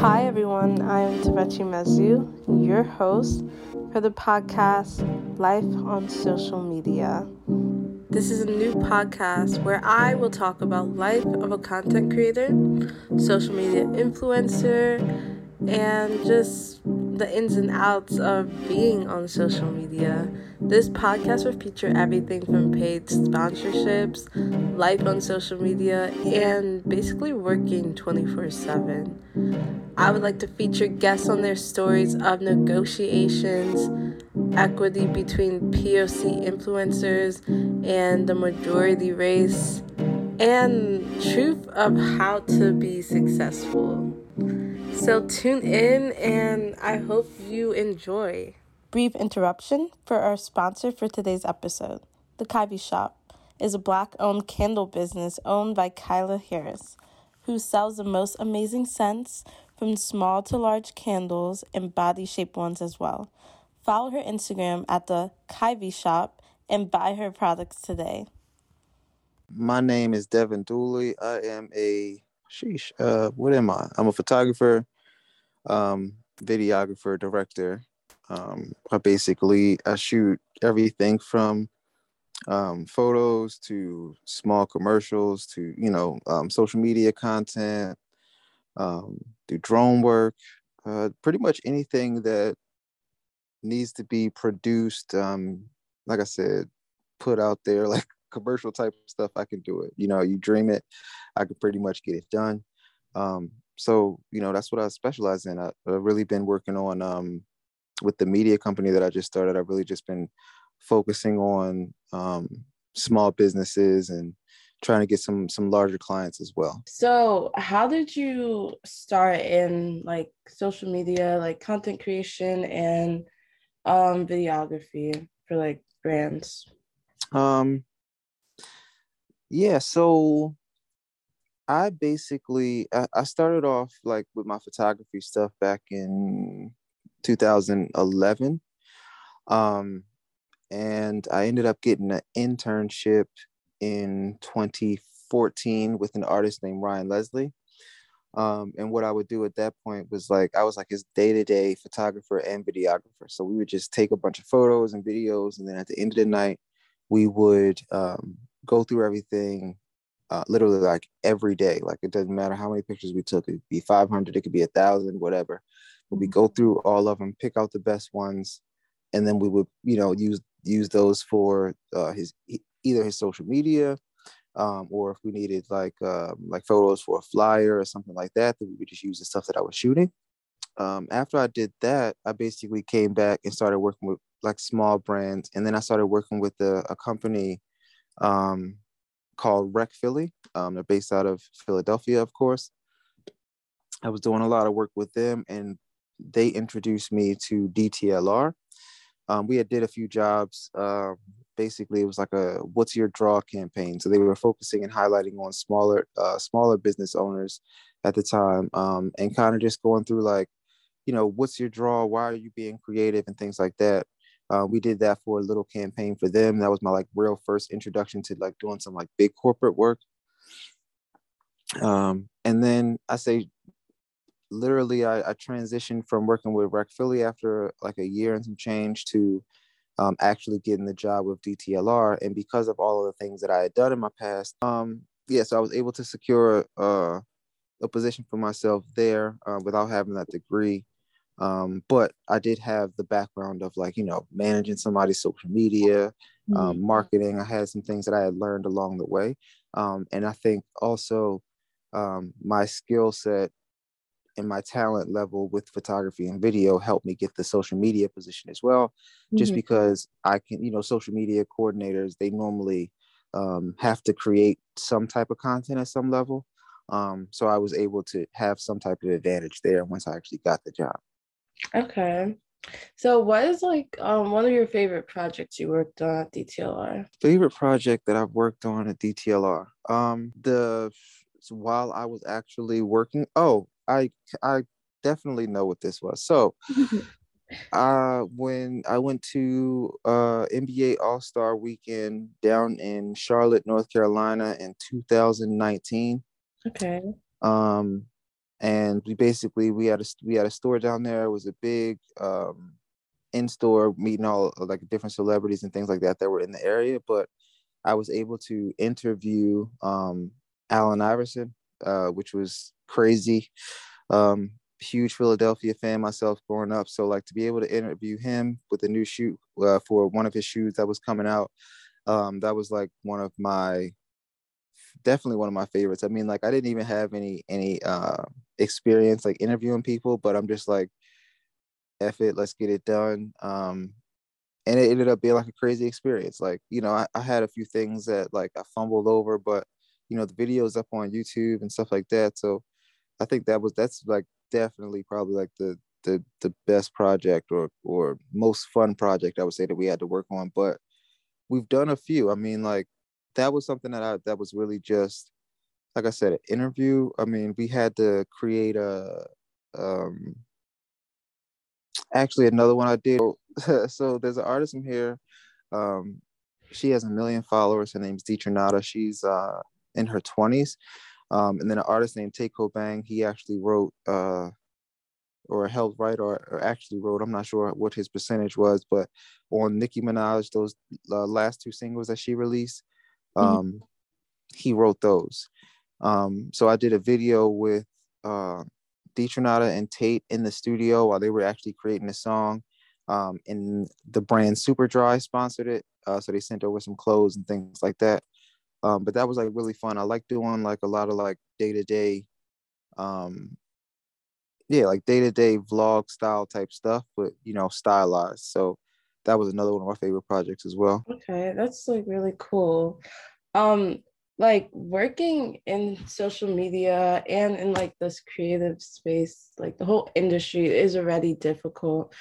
Hi, everyone. I am Tavechi Mezu, your host for the podcast Life on Social Media. This is a new podcast where I will talk about life of a content creator, social media influencer, and just the ins and outs of being on social media. This podcast will feature everything from paid sponsorships, life on social media, and basically working 24 7. I would like to feature guests on their stories of negotiations, equity between POC influencers and the majority race, and truth of how to be successful. So tune in and I hope you enjoy. Brief interruption for our sponsor for today's episode. The Kyvie Shop is a black owned candle business owned by Kyla Harris, who sells the most amazing scents from small to large candles and body shaped ones as well. Follow her Instagram at the Kyvie Shop and buy her products today. My name is Devon Dooley. I am a sheesh. Uh, what am I? I'm a photographer, um, videographer, director. Um, I basically I shoot everything from um, photos to small commercials to you know um, social media content, um, do drone work, uh, pretty much anything that needs to be produced. Um, like I said, put out there like commercial type stuff. I can do it. You know, you dream it, I could pretty much get it done. Um, so you know that's what I specialize in. I, have really been working on um, with the media company that I just started. I've really just been focusing on um, small businesses and trying to get some some larger clients as well. So, how did you start in like social media, like content creation and um videography for like brands? Um yeah, so I basically I, I started off like with my photography stuff back in 2011. Um and I ended up getting an internship in 2014 with an artist named Ryan Leslie. Um, and what I would do at that point was like I was like his day-to-day photographer and videographer. So we would just take a bunch of photos and videos, and then at the end of the night, we would um, go through everything, uh, literally like every day. Like it doesn't matter how many pictures we took; it could be 500, it could be a thousand, whatever. But we go through all of them, pick out the best ones, and then we would, you know, use use those for uh, his either his social media um, or if we needed like um, like photos for a flyer or something like that, then we would just use the stuff that I was shooting. Um, after I did that, I basically came back and started working with like small brands, and then I started working with a, a company um, called Rec Philly. Um, they're based out of Philadelphia, of course. I was doing a lot of work with them, and they introduced me to DTLR. Um, we had did a few jobs uh, basically it was like a what's your draw campaign so they were focusing and highlighting on smaller uh, smaller business owners at the time um, and kind of just going through like you know what's your draw why are you being creative and things like that uh, we did that for a little campaign for them that was my like real first introduction to like doing some like big corporate work um, and then i say literally I, I transitioned from working with rec philly after like a year and some change to um, actually getting the job with DTLR. And because of all of the things that I had done in my past, um, yeah, so I was able to secure uh, a position for myself there uh, without having that degree. Um, but I did have the background of like, you know, managing somebody's social media, um, mm-hmm. marketing. I had some things that I had learned along the way. Um, and I think also um, my skill set and my talent level with photography and video helped me get the social media position as well just mm-hmm. because i can you know social media coordinators they normally um, have to create some type of content at some level um, so i was able to have some type of advantage there once i actually got the job okay so what is like um, one of your favorite projects you worked on at dtlr favorite project that i've worked on at dtlr um the while i was actually working oh I I definitely know what this was. So uh when I went to uh NBA All-Star weekend down in Charlotte, North Carolina in 2019. Okay. Um and we basically we had a we had a store down there. It was a big um, in store meeting all like different celebrities and things like that that were in the area. But I was able to interview um, Allen Iverson, uh, which was crazy. Um, huge Philadelphia fan myself growing up, so like to be able to interview him with a new shoe uh, for one of his shoes that was coming out, um, that was like one of my definitely one of my favorites. I mean, like I didn't even have any any uh, experience like interviewing people, but I'm just like, F it, let's get it done. Um, and it ended up being like a crazy experience. Like, you know, I, I had a few things that like I fumbled over, but you know, the videos up on YouTube and stuff like that. So I think that was that's like definitely probably like the the the best project or or most fun project I would say that we had to work on. But we've done a few. I mean, like that was something that I that was really just like I said, an interview. I mean, we had to create a um actually another one I did. so there's an artist in here. Um she has a million followers. Her name's Detronata. She's uh in her 20s. Um, and then an artist named Tate Kobang, he actually wrote uh or helped write or, or, actually wrote, I'm not sure what his percentage was, but on Nicki Minaj, those uh, last two singles that she released, mm-hmm. um, mm-hmm. he wrote those. Um, so I did a video with uh, Detronata and Tate in the studio while they were actually creating the song. Um, and the brand Superdry sponsored it. Uh, so they sent over some clothes and things like that. Um, but that was like really fun. I like doing like a lot of like day to day, yeah, like day to day vlog style type stuff, but you know, stylized. So that was another one of my favorite projects as well. Okay, that's like really cool. Um, like working in social media and in like this creative space, like the whole industry is already difficult.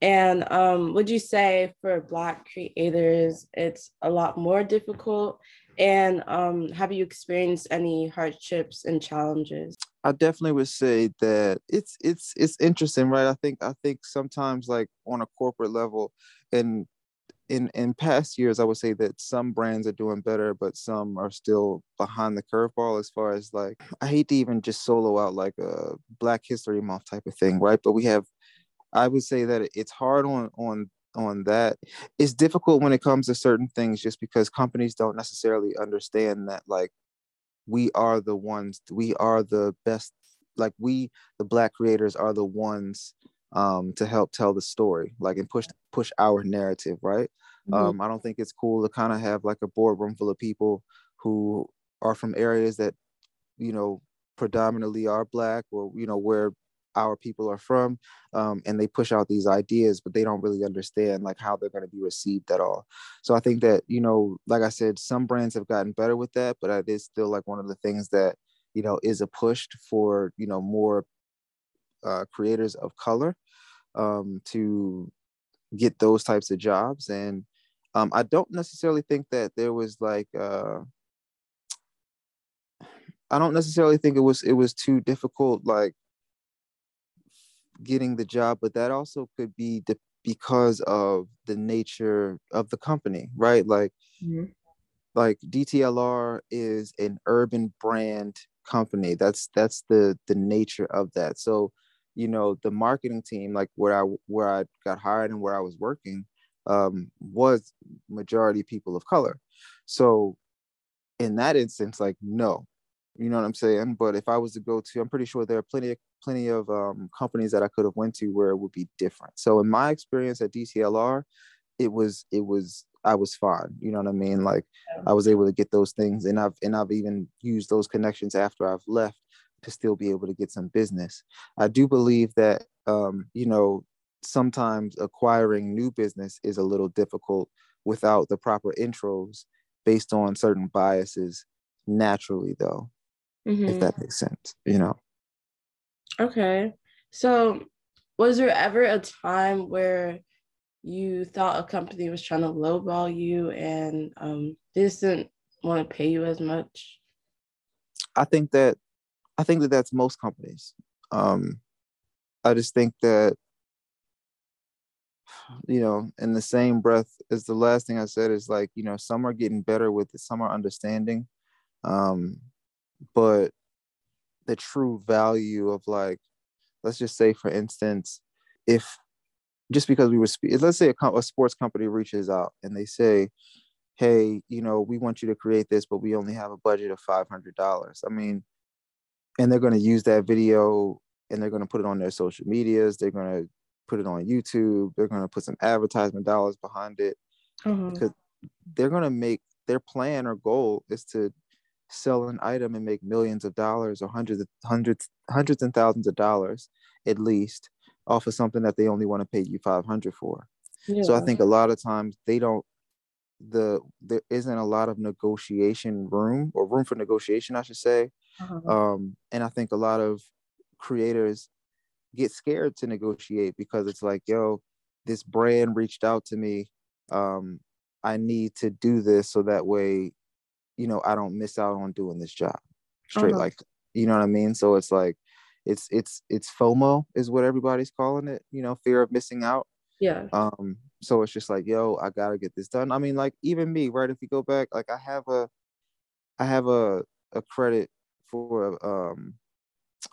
And um, would you say for Black creators, it's a lot more difficult? And um, have you experienced any hardships and challenges? I definitely would say that it's it's it's interesting, right? I think I think sometimes like on a corporate level, and in in past years, I would say that some brands are doing better, but some are still behind the curveball as far as like I hate to even just solo out like a Black History Month type of thing, right? But we have, I would say that it's hard on on on that. It's difficult when it comes to certain things just because companies don't necessarily understand that like we are the ones we are the best like we the black creators are the ones um to help tell the story like and push push our narrative right mm-hmm. um i don't think it's cool to kind of have like a boardroom full of people who are from areas that you know predominantly are black or you know where our people are from um, and they push out these ideas but they don't really understand like how they're going to be received at all so i think that you know like i said some brands have gotten better with that but it is still like one of the things that you know is a push for you know more uh, creators of color um, to get those types of jobs and um, i don't necessarily think that there was like uh, I don't necessarily think it was it was too difficult like getting the job, but that also could be the, because of the nature of the company, right? Like, mm-hmm. like DTLR is an urban brand company. That's that's the the nature of that. So, you know, the marketing team, like where I where I got hired and where I was working, um, was majority people of color. So, in that instance, like no, you know what I'm saying? But if I was to go to, I'm pretty sure there are plenty of plenty of um, companies that I could have went to where it would be different. So in my experience at dtlr it was it was I was fine. You know what I mean? Like I was able to get those things, and I've and I've even used those connections after I've left to still be able to get some business. I do believe that um, you know sometimes acquiring new business is a little difficult without the proper intros based on certain biases naturally though mm-hmm. if that makes sense, you know. Okay. So, was there ever a time where you thought a company was trying to lowball you and um, didn't want to pay you as much? I think that I think that that's most companies. Um, I just think that you know, in the same breath as the last thing I said is like, you know, some are getting better with it, some are understanding. Um, but the true value of like let's just say for instance if just because we were let's say a, a sports company reaches out and they say hey you know we want you to create this but we only have a budget of $500 i mean and they're going to use that video and they're going to put it on their social medias they're going to put it on youtube they're going to put some advertisement dollars behind it mm-hmm. because they're going to make their plan or goal is to sell an item and make millions of dollars or hundreds of hundreds hundreds and thousands of dollars at least off of something that they only want to pay you 500 for yeah. so i think a lot of times they don't the there isn't a lot of negotiation room or room for negotiation i should say. Uh-huh. um and i think a lot of creators get scared to negotiate because it's like yo this brand reached out to me. Um i need to do this so that way you know i don't miss out on doing this job. Straight uh-huh. like you know what i mean? So it's like it's it's it's fomo is what everybody's calling it you know fear of missing out. Yeah. Um so it's just like yo i gotta get this done i mean like even me right if you go back like i have a i have a a credit for um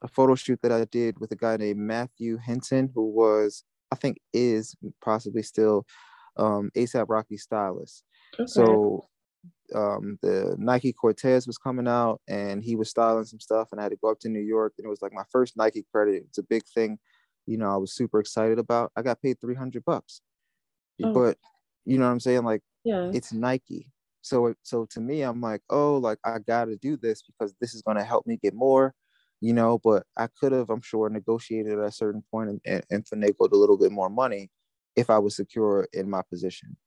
a photo shoot that i did with a guy named matthew henson who was i think is possibly still um asap rocky stylist okay. so um, the Nike Cortez was coming out and he was styling some stuff and I had to go up to New York and it was like my first Nike credit. It's a big thing, you know, I was super excited about. I got paid 300 bucks. Oh. But you know what I'm saying? Like yeah. it's Nike. So so to me I'm like, "Oh, like I got to do this because this is going to help me get more." You know, but I could have, I'm sure, negotiated at a certain point and, and, and finagled a little bit more money if I was secure in my position.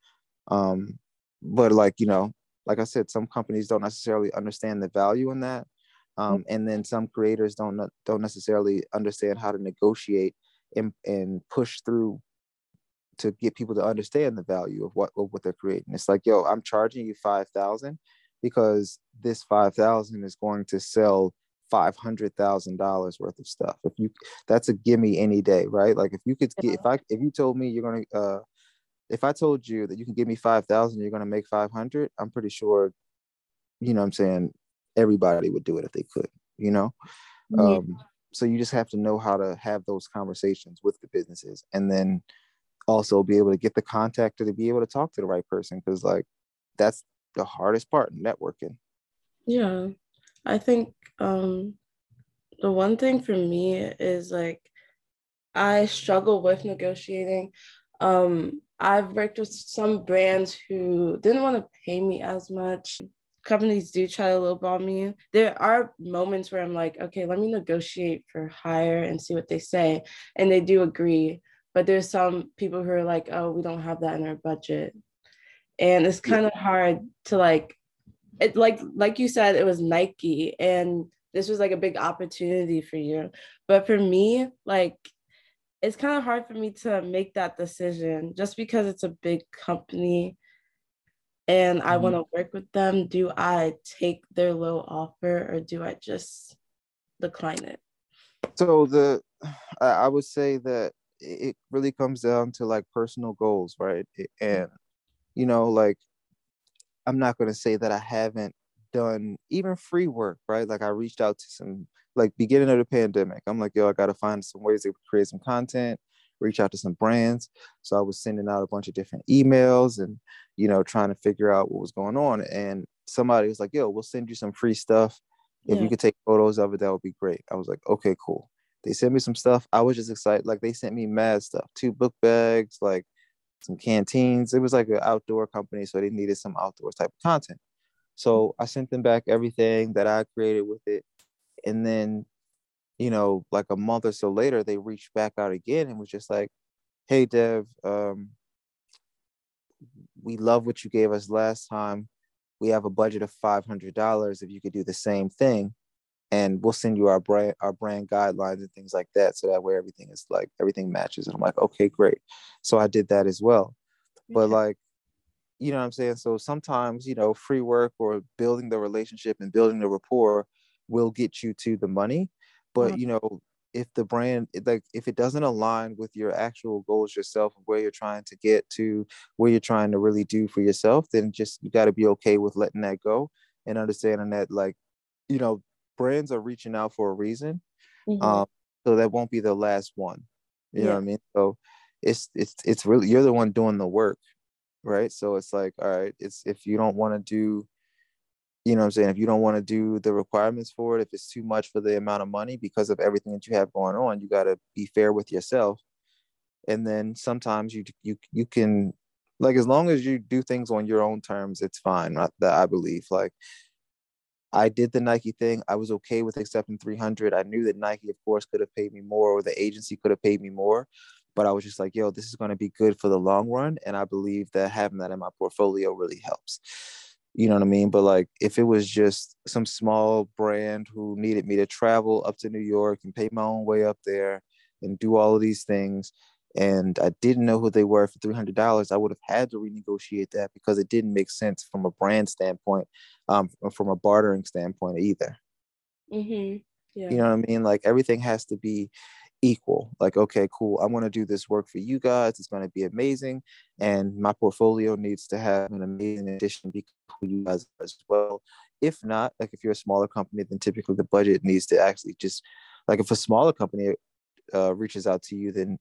Um, but like you know like I said, some companies don't necessarily understand the value in that. Um, and then some creators don't don't necessarily understand how to negotiate and, and push through to get people to understand the value of what of what they're creating. It's like, yo, I'm charging you five thousand because this five thousand is going to sell five hundred thousand dollars worth of stuff. If you, that's a gimme any day, right? Like if you could get, if I, if you told me you're gonna uh, if I told you that you can give me 5,000, you're going to make 500, I'm pretty sure, you know what I'm saying, everybody would do it if they could, you know? Yeah. Um, so you just have to know how to have those conversations with the businesses and then also be able to get the contact to be able to talk to the right person because like that's the hardest part networking yeah i think um the one thing for me is like i struggle with negotiating um I've worked with some brands who didn't want to pay me as much. Companies do try to lowball me. There are moments where I'm like, okay, let me negotiate for higher and see what they say. And they do agree. But there's some people who are like, oh, we don't have that in our budget. And it's kind of hard to like, it like like you said, it was Nike and this was like a big opportunity for you. But for me, like it's kind of hard for me to make that decision just because it's a big company and I mm-hmm. want to work with them. Do I take their low offer or do I just decline it? So the I would say that it really comes down to like personal goals, right? Hmm. And you know, like I'm not going to say that I haven't done even free work, right? Like I reached out to some like beginning of the pandemic, I'm like, yo, I gotta find some ways to create some content, reach out to some brands. So I was sending out a bunch of different emails and you know trying to figure out what was going on. And somebody was like, yo, we'll send you some free stuff. If yeah. you could take photos of it, that would be great. I was like, okay, cool. They sent me some stuff. I was just excited. Like they sent me mad stuff, two book bags, like some canteens. It was like an outdoor company, so they needed some outdoor type of content. So I sent them back everything that I created with it and then you know like a month or so later they reached back out again and was just like hey dev um, we love what you gave us last time we have a budget of $500 if you could do the same thing and we'll send you our brand our brand guidelines and things like that so that way everything is like everything matches and i'm like okay great. So i did that as well. But like you know what i'm saying? So sometimes you know free work or building the relationship and building the rapport will get you to the money. But mm-hmm. you know if the brand like if it doesn't align with your actual goals yourself and where you're trying to get to where you're trying to really do for yourself then just you got to be okay with letting that go and understanding that like you know brands are reaching out for a reason. Mm-hmm. Um, so that won't be the last one. You yeah. know what I mean? So it's it's it's really you're the one doing the work, right? So it's like, all right, it's if you don't want to do, you know what I'm saying, if you don't want to do the requirements for it, if it's too much for the amount of money because of everything that you have going on, you gotta be fair with yourself. And then sometimes you you you can like as long as you do things on your own terms, it's fine. That I believe. Like I did the Nike thing. I was okay with accepting 300. I knew that Nike, of course, could have paid me more or the agency could have paid me more. But I was just like, yo, this is going to be good for the long run. And I believe that having that in my portfolio really helps. You know what I mean? But like, if it was just some small brand who needed me to travel up to New York and pay my own way up there and do all of these things, and I didn't know who they were for three hundred dollars, I would have had to renegotiate that because it didn't make sense from a brand standpoint, um, from a bartering standpoint either. Mm-hmm. Yeah. You know what I mean? Like everything has to be equal. Like, okay, cool. I want to do this work for you guys. It's going to be amazing, and my portfolio needs to have an amazing addition because you guys as well. If not, like if you're a smaller company, then typically the budget needs to actually just like if a smaller company uh, reaches out to you, then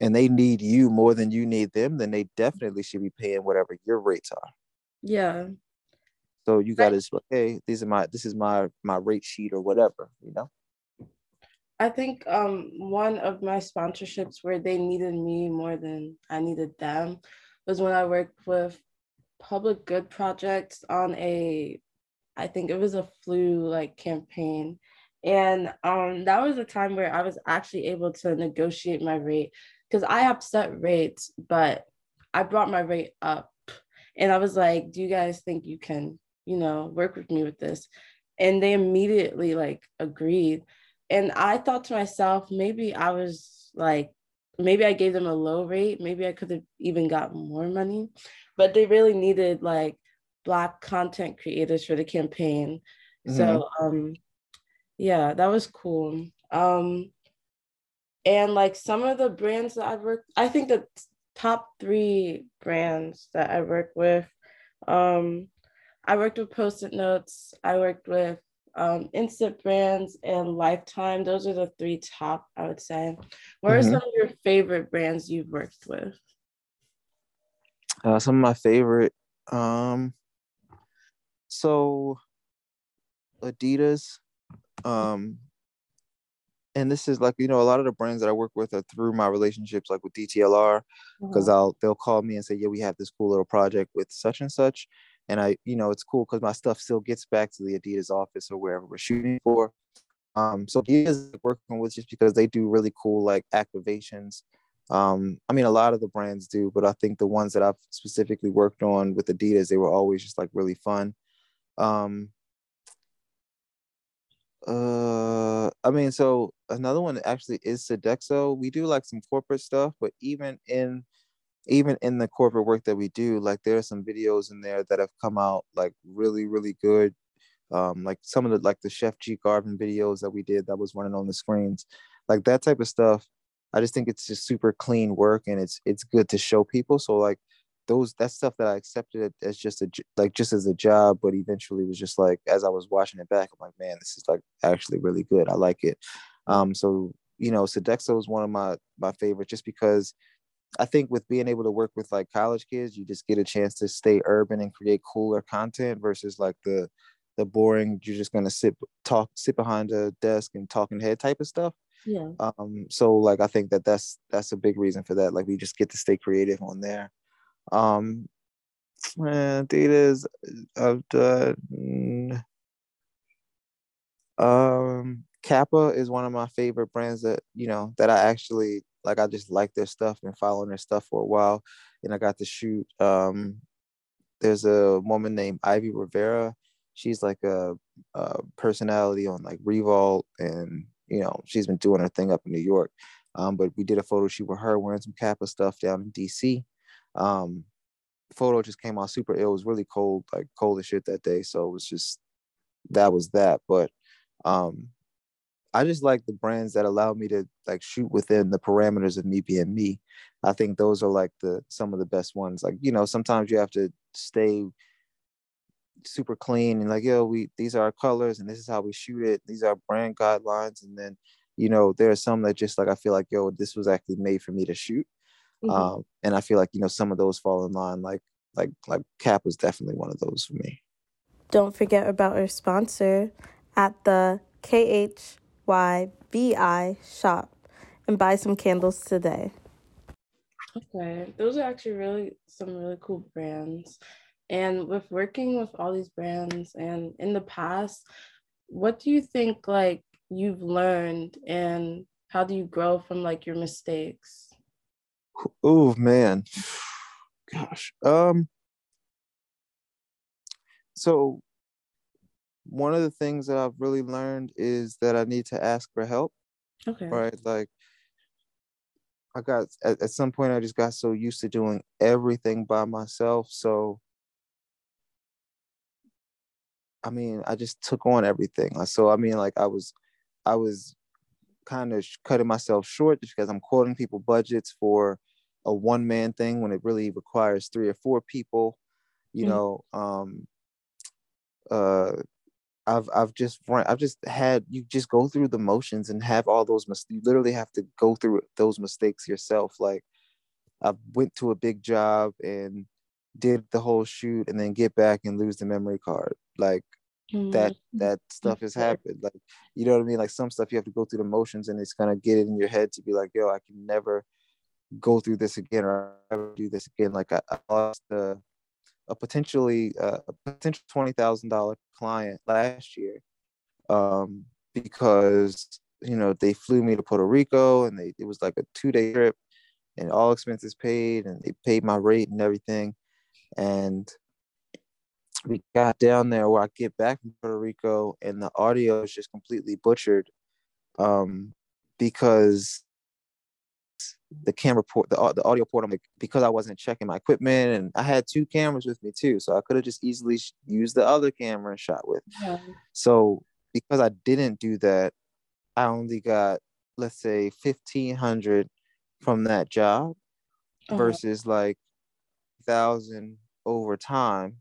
and they need you more than you need them, then they definitely should be paying whatever your rates are. Yeah. So you got to say, hey, these are my this is my my rate sheet or whatever, you know. I think um one of my sponsorships where they needed me more than I needed them was when I worked with public good projects on a I think it was a flu like campaign. And um, that was a time where I was actually able to negotiate my rate because I have set rates, but I brought my rate up and I was like, do you guys think you can, you know, work with me with this? And they immediately like agreed. And I thought to myself, maybe I was like, maybe I gave them a low rate. Maybe I could have even got more money, but they really needed like black content creators for the campaign. Mm-hmm. So um yeah, that was cool. Um and like some of the brands that I've worked, I think the top three brands that I work with, um, I worked with Post-it Notes, I worked with um, Instant Brands and Lifetime. Those are the three top, I would say. What mm-hmm. are some of your favorite brands you've worked with? Uh, some of my favorite, um, so Adidas, um, and this is like you know a lot of the brands that I work with are through my relationships like with DTLR because mm-hmm. I'll they'll call me and say yeah we have this cool little project with such and such and I you know it's cool because my stuff still gets back to the Adidas office or wherever we're shooting for. Um so Adidas working with just because they do really cool like activations. Um I mean a lot of the brands do but I think the ones that I've specifically worked on with Adidas they were always just like really fun. Um uh, I mean, so another one actually is Sodexo. We do like some corporate stuff, but even in even in the corporate work that we do, like there are some videos in there that have come out like really, really good. Um, like some of the like the Chef G Garvin videos that we did that was running on the screens, like that type of stuff. I just think it's just super clean work and it's it's good to show people. So like those that stuff that I accepted as just a like just as a job, but eventually was just like as I was watching it back, I'm like, man, this is like actually really good. I like it. Um, so you know, Sodexo is one of my my favorite just because I think with being able to work with like college kids, you just get a chance to stay urban and create cooler content versus like the the boring you're just gonna sit talk sit behind a desk and talking head type of stuff. Yeah. Um. So like I think that that's that's a big reason for that. Like we just get to stay creative on there. Um, Adidas, I've done. Um, Kappa is one of my favorite brands that you know that I actually like. I just like their stuff and following their stuff for a while, and I got to shoot. Um, there's a woman named Ivy Rivera. She's like a, a personality on like Revolt, and you know she's been doing her thing up in New York. Um, but we did a photo shoot with her wearing some Kappa stuff down in DC. Um, photo just came out super ill. It was really cold, like cold as shit that day. So it was just that was that. But um, I just like the brands that allow me to like shoot within the parameters of me being me. I think those are like the some of the best ones. Like you know, sometimes you have to stay super clean and like yo we these are our colors and this is how we shoot it these are brand guidelines and then you know there are some that just like i feel like yo this was actually made for me to shoot mm-hmm. um and i feel like you know some of those fall in line like like like Kappa was definitely one of those for me don't forget about our sponsor at the KHYBI shop and buy some candles today. Okay, those are actually really some really cool brands. And with working with all these brands and in the past, what do you think like you've learned and how do you grow from like your mistakes? Oh man. Gosh. Um so one of the things that I've really learned is that I need to ask for help. Okay. Right? Like I got at, at some point I just got so used to doing everything by myself. So I mean, I just took on everything. So I mean, like I was, I was kind of cutting myself short just because I'm quoting people budgets for a one man thing when it really requires three or four people. You mm-hmm. know, um, uh, I've I've just run, I've just had you just go through the motions and have all those mis- you literally have to go through those mistakes yourself. Like I went to a big job and did the whole shoot and then get back and lose the memory card. Like mm-hmm. that that stuff has happened. Like you know what I mean? Like some stuff you have to go through the motions and it's gonna get it in your head to be like, yo, I can never go through this again or ever do this again. Like I, I lost a, a potentially uh, a potential twenty thousand dollar client last year um, because you know they flew me to Puerto Rico and they it was like a two day trip and all expenses paid and they paid my rate and everything and we got down there where I get back from Puerto Rico and the audio is just completely butchered um, because the camera port, the, the audio port, I'm like, because I wasn't checking my equipment and I had two cameras with me too. So I could have just easily used the other camera and shot with. Yeah. So because I didn't do that, I only got, let's say 1500 from that job uh-huh. versus like thousand over time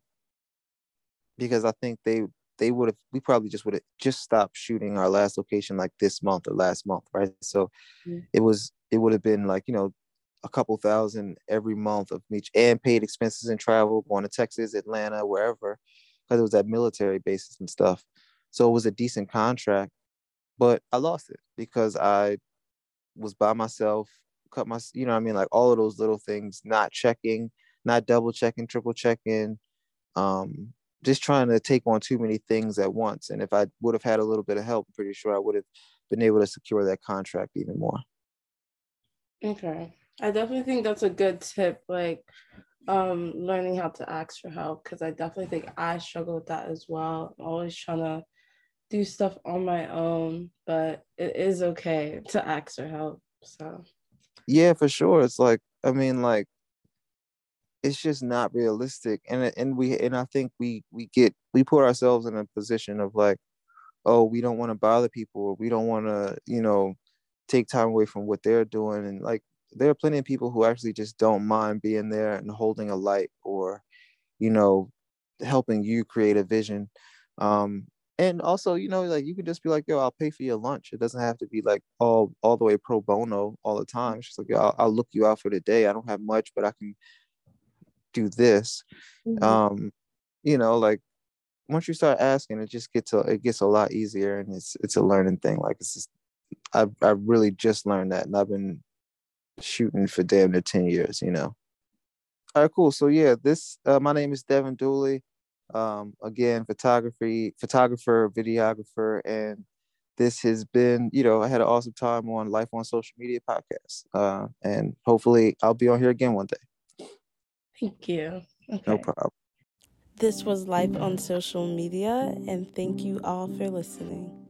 because I think they they would have we probably just would have just stopped shooting our last location like this month or last month, right? So it was it would have been like you know a couple thousand every month of each and paid expenses and travel going to Texas, Atlanta, wherever, because it was at military bases and stuff. So it was a decent contract, but I lost it because I was by myself, cut my, you know, I mean, like all of those little things, not checking, not double checking, triple checking, um, just trying to take on too many things at once. And if I would have had a little bit of help, I'm pretty sure I would have been able to secure that contract even more. Okay. I definitely think that's a good tip, like um learning how to ask for help because I definitely think I struggle with that as well. I'm always trying to do stuff on my own, but it is okay to ask for help. So yeah, for sure. It's like I mean, like it's just not realistic and and we and i think we we get we put ourselves in a position of like oh we don't want to bother people or we don't want to you know take time away from what they're doing and like there are plenty of people who actually just don't mind being there and holding a light or you know helping you create a vision. Um and also you know like you can just be like yo i'll pay for your lunch. It doesn't have to be like all all the way pro bono all the time. It's just like yo, I'll, I'll look you out for the day. I don't have much but i can do this mm-hmm. um you know like once you start asking it just gets a it gets a lot easier and it's it's a learning thing. Like it's just i've i've really just learned that and i've been shooting for damn near 10 years you know. All right cool. So yeah this uh, my name is devon dooley. Um again photography photographer videographer and this has been you know i had an awesome time on life on social media podcast uh and hopefully i'll be on here again one day Thank you. Okay. No problem. This was Life on Social Media, and thank you all for listening.